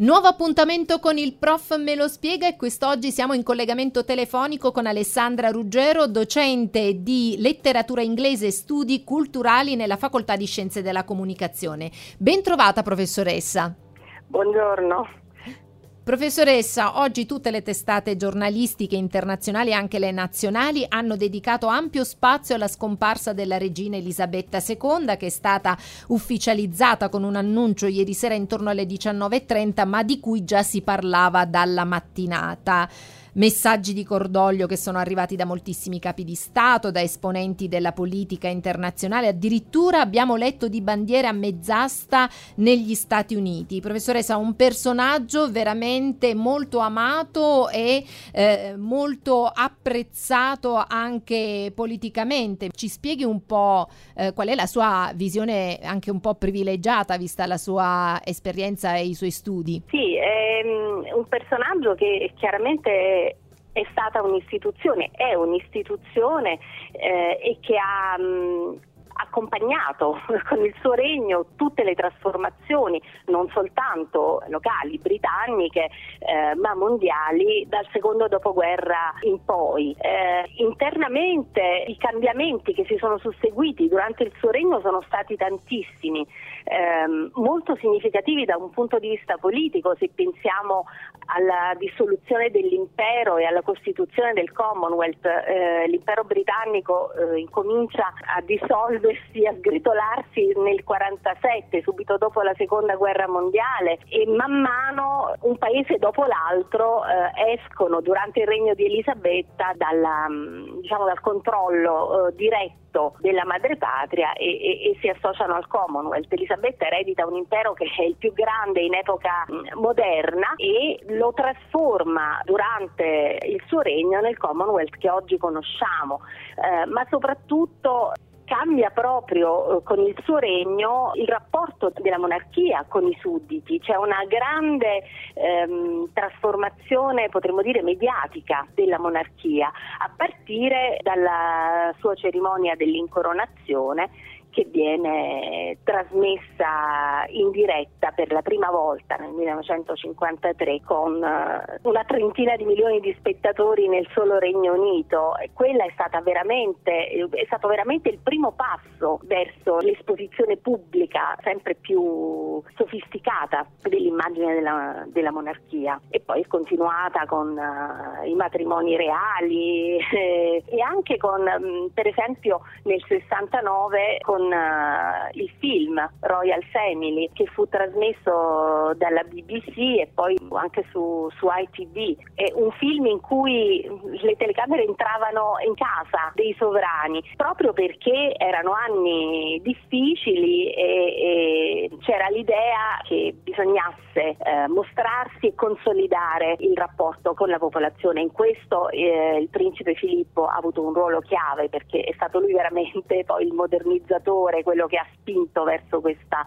Nuovo appuntamento con il prof me lo spiega e quest'oggi siamo in collegamento telefonico con Alessandra Ruggero, docente di letteratura inglese e studi culturali nella Facoltà di Scienze della Comunicazione. Ben trovata professoressa. Buongiorno. Professoressa, oggi tutte le testate giornalistiche internazionali e anche le nazionali hanno dedicato ampio spazio alla scomparsa della regina Elisabetta II che è stata ufficializzata con un annuncio ieri sera intorno alle 19.30 ma di cui già si parlava dalla mattinata messaggi di cordoglio che sono arrivati da moltissimi capi di Stato, da esponenti della politica internazionale, addirittura abbiamo letto di bandiere a mezz'asta negli Stati Uniti. Professoressa, un personaggio veramente molto amato e eh, molto apprezzato anche politicamente. Ci spieghi un po' eh, qual è la sua visione anche un po' privilegiata vista la sua esperienza e i suoi studi? Sì, è um, un personaggio che chiaramente è stata un'istituzione, è un'istituzione eh, e che ha mh, accompagnato con il suo regno tutte le trasformazioni, non soltanto locali, britanniche, eh, ma mondiali dal secondo dopoguerra in poi. Eh, internamente i cambiamenti che si sono susseguiti durante il suo regno sono stati tantissimi, eh, molto significativi da un punto di vista politico, se pensiamo alla dissoluzione dell'impero e alla costituzione del Commonwealth, eh, l'impero britannico eh, incomincia a dissolversi, a sgretolarsi nel 1947, subito dopo la seconda guerra mondiale e man mano un paese dopo l'altro eh, escono durante il regno di Elisabetta dalla, mm, diciamo, dal controllo eh, diretto della madrepatria e, e, e, si associano al Commonwealth. Elisabetta eredita un impero che è il più grande in epoca mm, moderna e lo trasforma durante il suo regno nel Commonwealth che oggi conosciamo, eh, ma soprattutto cambia proprio eh, con il suo regno il rapporto della monarchia con i sudditi, c'è una grande ehm, trasformazione, potremmo dire, mediatica della monarchia, a partire dalla sua cerimonia dell'incoronazione che viene trasmessa in diretta per la prima volta nel 1953 con eh, una trentina di milioni di spettatori nel solo Regno Unito. E quella è, stata veramente, è stato veramente il primo passo verso l'esposizione pubblica sempre più sofisticata dell'immagine della, della monarchia e poi è continuata con uh, i matrimoni reali eh, e anche con, um, per esempio nel 69 con con uh, il film Royal Family che fu trasmesso dalla BBC e poi anche su, su ITV. È un film in cui le telecamere entravano in casa dei sovrani proprio perché erano anni difficili e, e c'era l'idea che bisognasse eh, mostrarsi e consolidare il rapporto con la popolazione. In questo eh, il principe Filippo ha avuto un ruolo chiave perché è stato lui veramente poi il modernizzatore quello che ha spinto verso questa,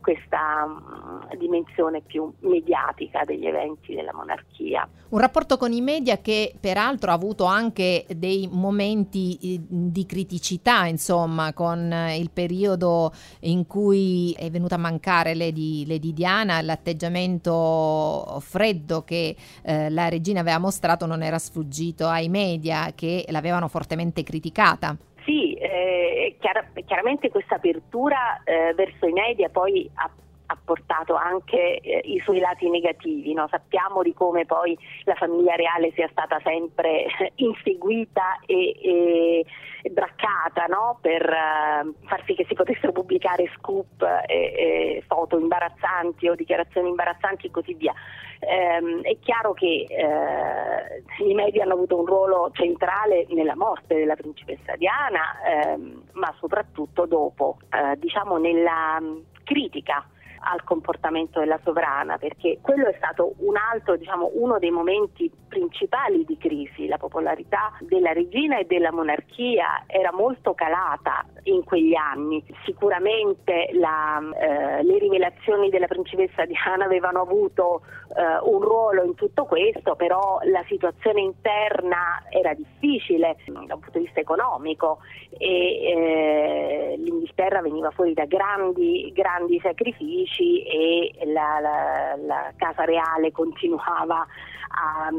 questa um, dimensione più mediatica degli eventi della monarchia. Un rapporto con i media che peraltro ha avuto anche dei momenti eh, di criticità, insomma, con il periodo in cui è venuta a mancare Lady, Lady Diana, l'atteggiamento freddo che eh, la regina aveva mostrato non era sfuggito ai media che l'avevano fortemente criticata. Sì, eh, chiar- chiaramente questa apertura eh, verso i media poi ha ha portato anche eh, i suoi lati negativi. No? Sappiamo di come poi la famiglia reale sia stata sempre inseguita e, e, braccata no? per uh, far sì che si potessero pubblicare scoop e, foto imbarazzanti o dichiarazioni imbarazzanti e così via. Um, è chiaro che uh, i media hanno avuto un ruolo centrale nella morte della principessa Diana, um, ma soprattutto dopo, uh, diciamo nella um, critica al comportamento della sovrana, perché quello è stato un altro, diciamo, uno dei momenti principali di crisi. La popolarità della regina e della monarchia era molto calata in quegli anni. Sicuramente la, eh, le rivelazioni della principessa Diana avevano avuto eh, un ruolo in tutto questo, però la situazione interna era difficile da un punto di vista economico e eh, l'Inghilterra veniva fuori da grandi, grandi sacrifici politici e la, la, la Casa Reale continuava a,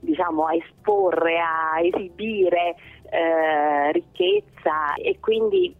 diciamo, a esporre, a esibire eh, ricchezza e quindi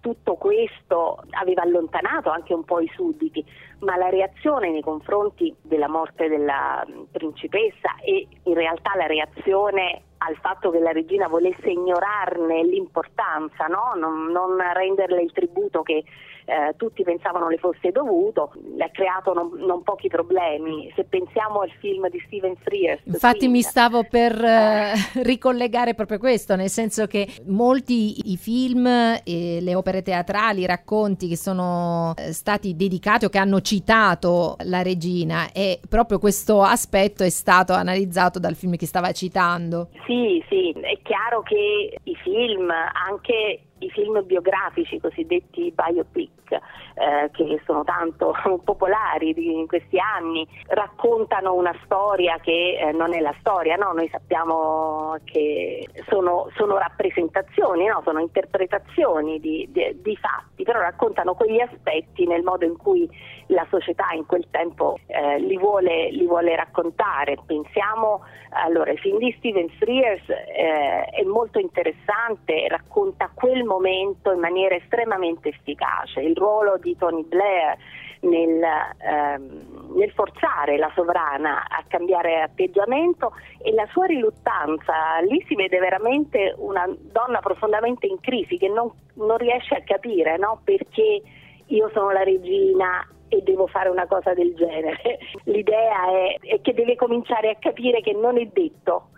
tutto questo aveva allontanato anche un po' i sudditi, ma la reazione nei confronti della morte della principessa e in realtà la reazione al fatto che la regina volesse ignorarne l'importanza, no? non, non, renderle il tributo che eh, tutti pensavano le fosse dovuto, ha creato non, non, pochi problemi. Se pensiamo al film di Steven Frears. Infatti Queen, mi stavo per eh, ricollegare proprio questo, nel senso che molti i film, e le opere teatrali, i racconti che sono eh, stati dedicati o che hanno citato la regina e proprio questo aspetto è stato analizzato dal film che stava citando. Sì, sì, è chiaro che i film, anche i film biografici cosiddetti biopic eh, che sono tanto popolari in questi anni raccontano una storia che eh, non è la storia, no? noi sappiamo che sono, sono rappresentazioni, no? sono interpretazioni di, di, di, fatti, però raccontano quegli aspetti nel modo in cui la società in quel tempo eh, li, vuole, li, vuole, raccontare. Pensiamo allora, il film di Steven Frears eh, è molto interessante, racconta quel momento in maniera estremamente efficace, il ruolo di Tony Blair nel, ehm, nel, forzare la sovrana a cambiare atteggiamento e la sua riluttanza. Lì si vede veramente una donna profondamente in crisi che non, non riesce a capire no? perché io sono la regina e devo fare una cosa del genere. L'idea è, è che deve cominciare a capire che non è detto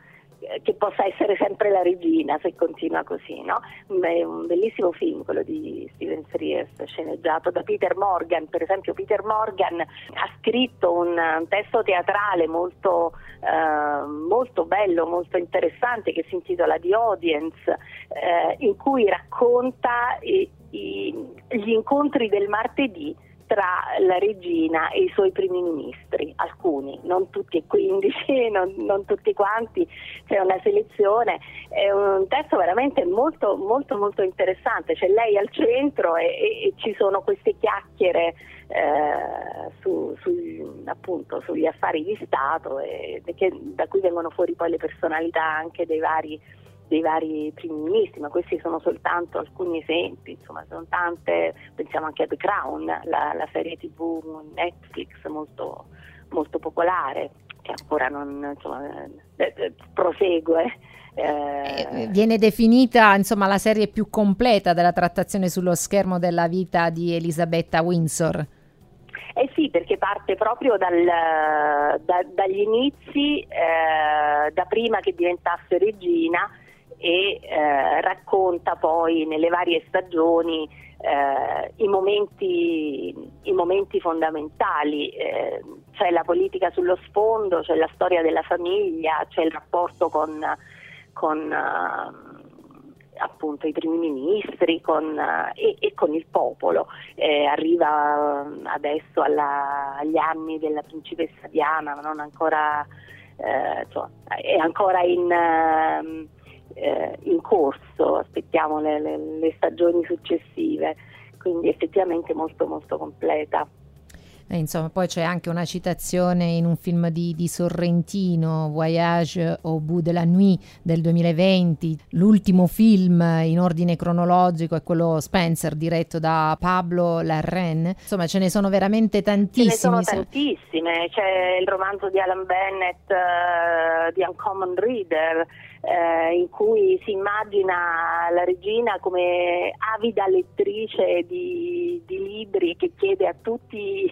che possa essere sempre la regina se continua così, no? È un bellissimo film quello di Steven Frears, sceneggiato da Peter Morgan, per esempio Peter Morgan ha scritto un, testo teatrale molto, eh, molto bello, molto interessante che si intitola The Audience, eh, in cui racconta i, i, gli incontri del martedì tra la regina e i suoi primi ministri, alcuni, non tutti e 15, non, non tutti quanti, c'è una selezione, è un testo veramente molto molto molto interessante, c'è lei al centro e, e, e ci sono queste chiacchiere eh, su, su, appunto, sugli affari di Stato e, che, da cui vengono fuori poi le personalità anche dei vari dei vari primi ministri, ma questi sono soltanto alcuni esempi, insomma sono tante, pensiamo anche a The Crown, la, la serie tv Netflix molto, molto popolare, che ancora non insomma, eh, eh, prosegue. Eh, eh, viene definita insomma, la serie più completa della trattazione sullo schermo della vita di Elisabetta Windsor. Eh sì, perché parte proprio dal, da, dagli inizi, eh, da prima che diventasse regina, e eh, racconta poi nelle varie stagioni eh, i, momenti, i, momenti, fondamentali, eh, c'è la politica sullo sfondo, c'è la storia della famiglia, c'è il rapporto con, con uh, appunto i primi ministri con, uh, e, e, con il popolo. Eh, arriva uh, adesso alla, agli anni della principessa Diana, ma non ancora, cioè, è ancora in ehm, eh, in corso, aspettiamo le, le, le stagioni successive, quindi effettivamente molto molto completa. Eh, insomma, poi c'è anche una citazione in un film di, di, Sorrentino, Voyage au bout de la nuit del 2020. L'ultimo film in ordine cronologico è quello Spencer, diretto da Pablo Larraine. Insomma, ce ne sono veramente tantissime. Ce ne sono tantissime. C'è il romanzo di Alan Bennett, uh, di Uncommon Reader, uh, in cui si immagina la regina come avida lettrice di, di libri che chiede a tutti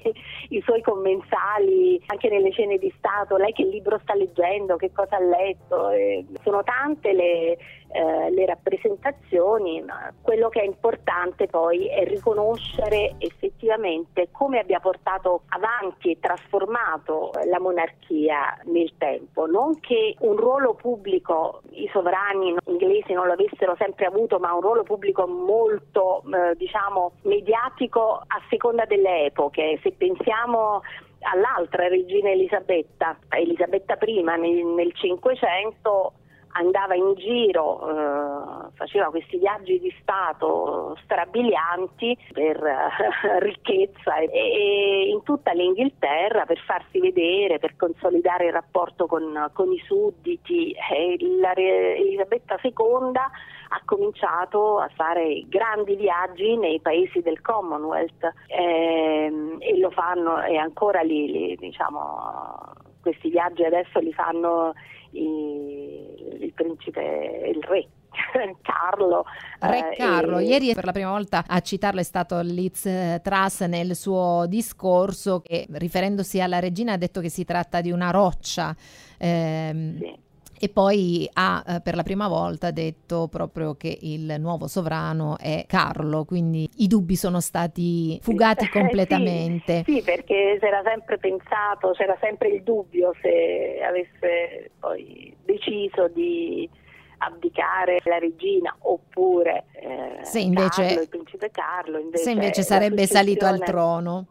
i suoi commensali, anche nelle scene di Stato, lei che libro sta leggendo, che cosa ha letto. E sono tante le, eh, le rappresentazioni, ma quello che è importante poi è riconoscere effettivamente come abbia portato avanti e trasformato la monarchia nel tempo, non che un ruolo pubblico i sovrani inglesi non l'avessero sempre avuto, ma un ruolo pubblico molto eh, diciamo mediatico a seconda delle epoche. Se pensiamo all'altra regina Elisabetta, Elisabetta I nel, nel 500 andava in giro, eh, faceva questi viaggi di Stato strabilianti per eh, ricchezza e, e, in tutta l'Inghilterra per farsi vedere, per consolidare il rapporto con, con i sudditi. E la, Elisabetta II ha cominciato a fare grandi viaggi nei paesi del Commonwealth ehm, e lo fanno e ancora li, li diciamo, questi viaggi adesso li fanno i, il principe, il re Carlo. Re eh, Carlo, e... ieri per la prima volta a citarlo è stato Liz eh, Truss nel suo discorso che riferendosi alla regina ha detto che si tratta di una roccia. Ehm, sì e poi ha eh, per la prima volta detto proprio che il nuovo sovrano è Carlo, quindi i dubbi sono stati fugati completamente. sì, sì, perché si era sempre pensato, c'era sempre il dubbio se avesse poi deciso di abdicare la regina oppure eh, se invece, Carlo, il principe Carlo invece se invece sarebbe salito al trono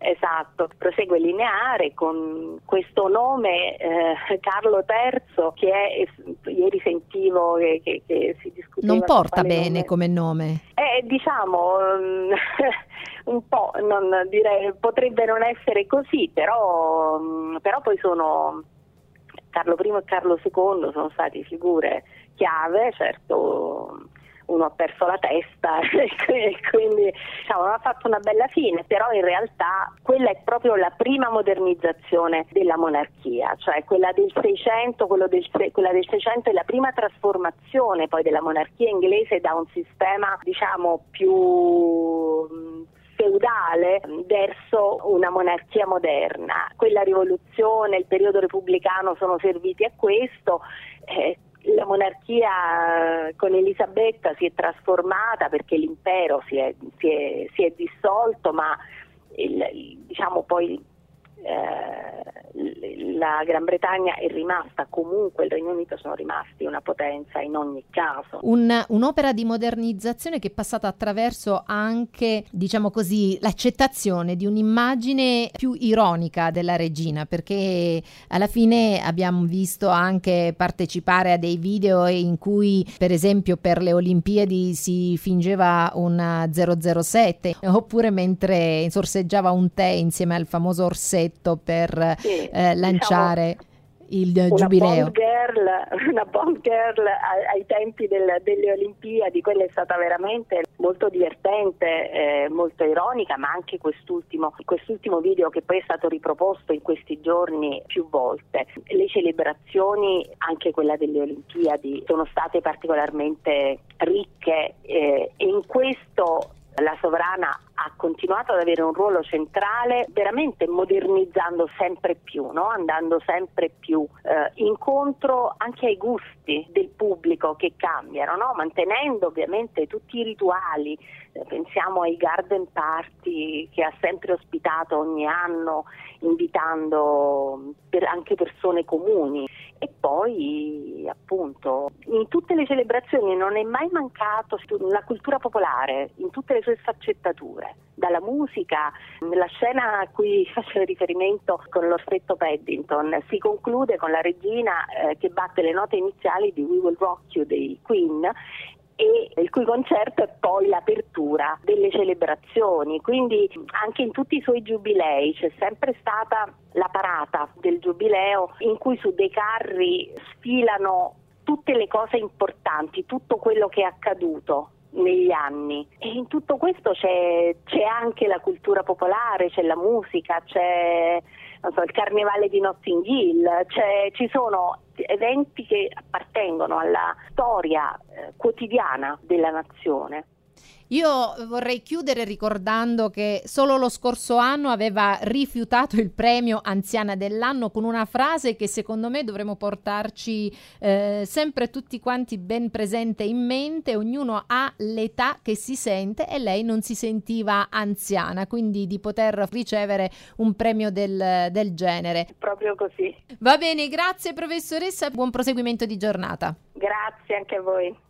Esatto, prosegue lineare con questo nome eh, Carlo III che è, ieri sentivo che, che, che si discuteva. Non porta bene nome. come nome. Eh, diciamo mm, un po', non direi, potrebbe non essere così, però, mm, però poi sono Carlo I e Carlo II sono stati figure chiave, certo uno ha perso la testa e quindi diciamo, ha fatto una bella fine, però in realtà quella è proprio la prima modernizzazione della monarchia, cioè quella del 600, del, quella del 600 è la prima trasformazione poi della monarchia inglese da un sistema diciamo più feudale verso una monarchia moderna. Quella rivoluzione, il periodo repubblicano sono serviti a questo. Eh, la monarchia con Elisabetta si è trasformata perché l'impero si è, si è, si è dissolto, ma il, diciamo poi eh, la Gran Bretagna è rimasta comunque, il Regno Unito sono rimasti una potenza in ogni caso. Un, un'opera di modernizzazione che è passata attraverso anche, diciamo così, l'accettazione di un'immagine più ironica della regina, perché alla fine abbiamo visto anche partecipare a dei video in cui, per esempio, per le Olimpiadi si fingeva un 007, oppure mentre sorseggiava un tè insieme al famoso orsetto progetto per sì, eh, lanciare diciamo, il una giubileo. Bond girl, una Bond girl ai, ai tempi del, delle Olimpiadi, quella è stata veramente molto divertente, eh, molto ironica, ma anche quest'ultimo, quest'ultimo video che poi è stato riproposto in questi giorni più volte. Le celebrazioni, anche quella delle Olimpiadi, sono state particolarmente ricche eh, e in questo la sovrana ha continuato ad avere un ruolo centrale, veramente modernizzando sempre più, no? andando sempre più eh, incontro anche ai gusti del pubblico che cambiano, no? mantenendo ovviamente tutti i rituali, eh, pensiamo ai garden party che ha sempre ospitato ogni anno, invitando per anche persone comuni e poi appunto in tutte le celebrazioni non è mai mancato la cultura popolare in tutte le sue sfaccettature dalla musica, la scena a cui faccio riferimento con l'orfetto Paddington si conclude con la regina eh, che batte le note iniziali di We Will Rock You dei Queen e il cui concerto è poi l'apertura delle celebrazioni, quindi anche in tutti i suoi giubilei c'è sempre stata la parata del giubileo in cui su dei carri sfilano tutte le cose importanti, tutto quello che è accaduto negli anni e in tutto questo c'è, c'è anche la cultura popolare, c'è la musica, c'è so, il carnevale di Notting Hill, ci sono eventi che appartengono alla storia eh, quotidiana della nazione. Io vorrei chiudere ricordando che solo lo scorso anno aveva rifiutato il premio Anziana dell'anno con una frase che secondo me dovremmo portarci eh, sempre tutti quanti ben presente in mente, ognuno ha l'età che si sente e lei non si sentiva anziana, quindi di poter ricevere un premio del, del genere. Proprio così. Va bene, grazie professoressa, buon proseguimento di giornata. Grazie anche a voi.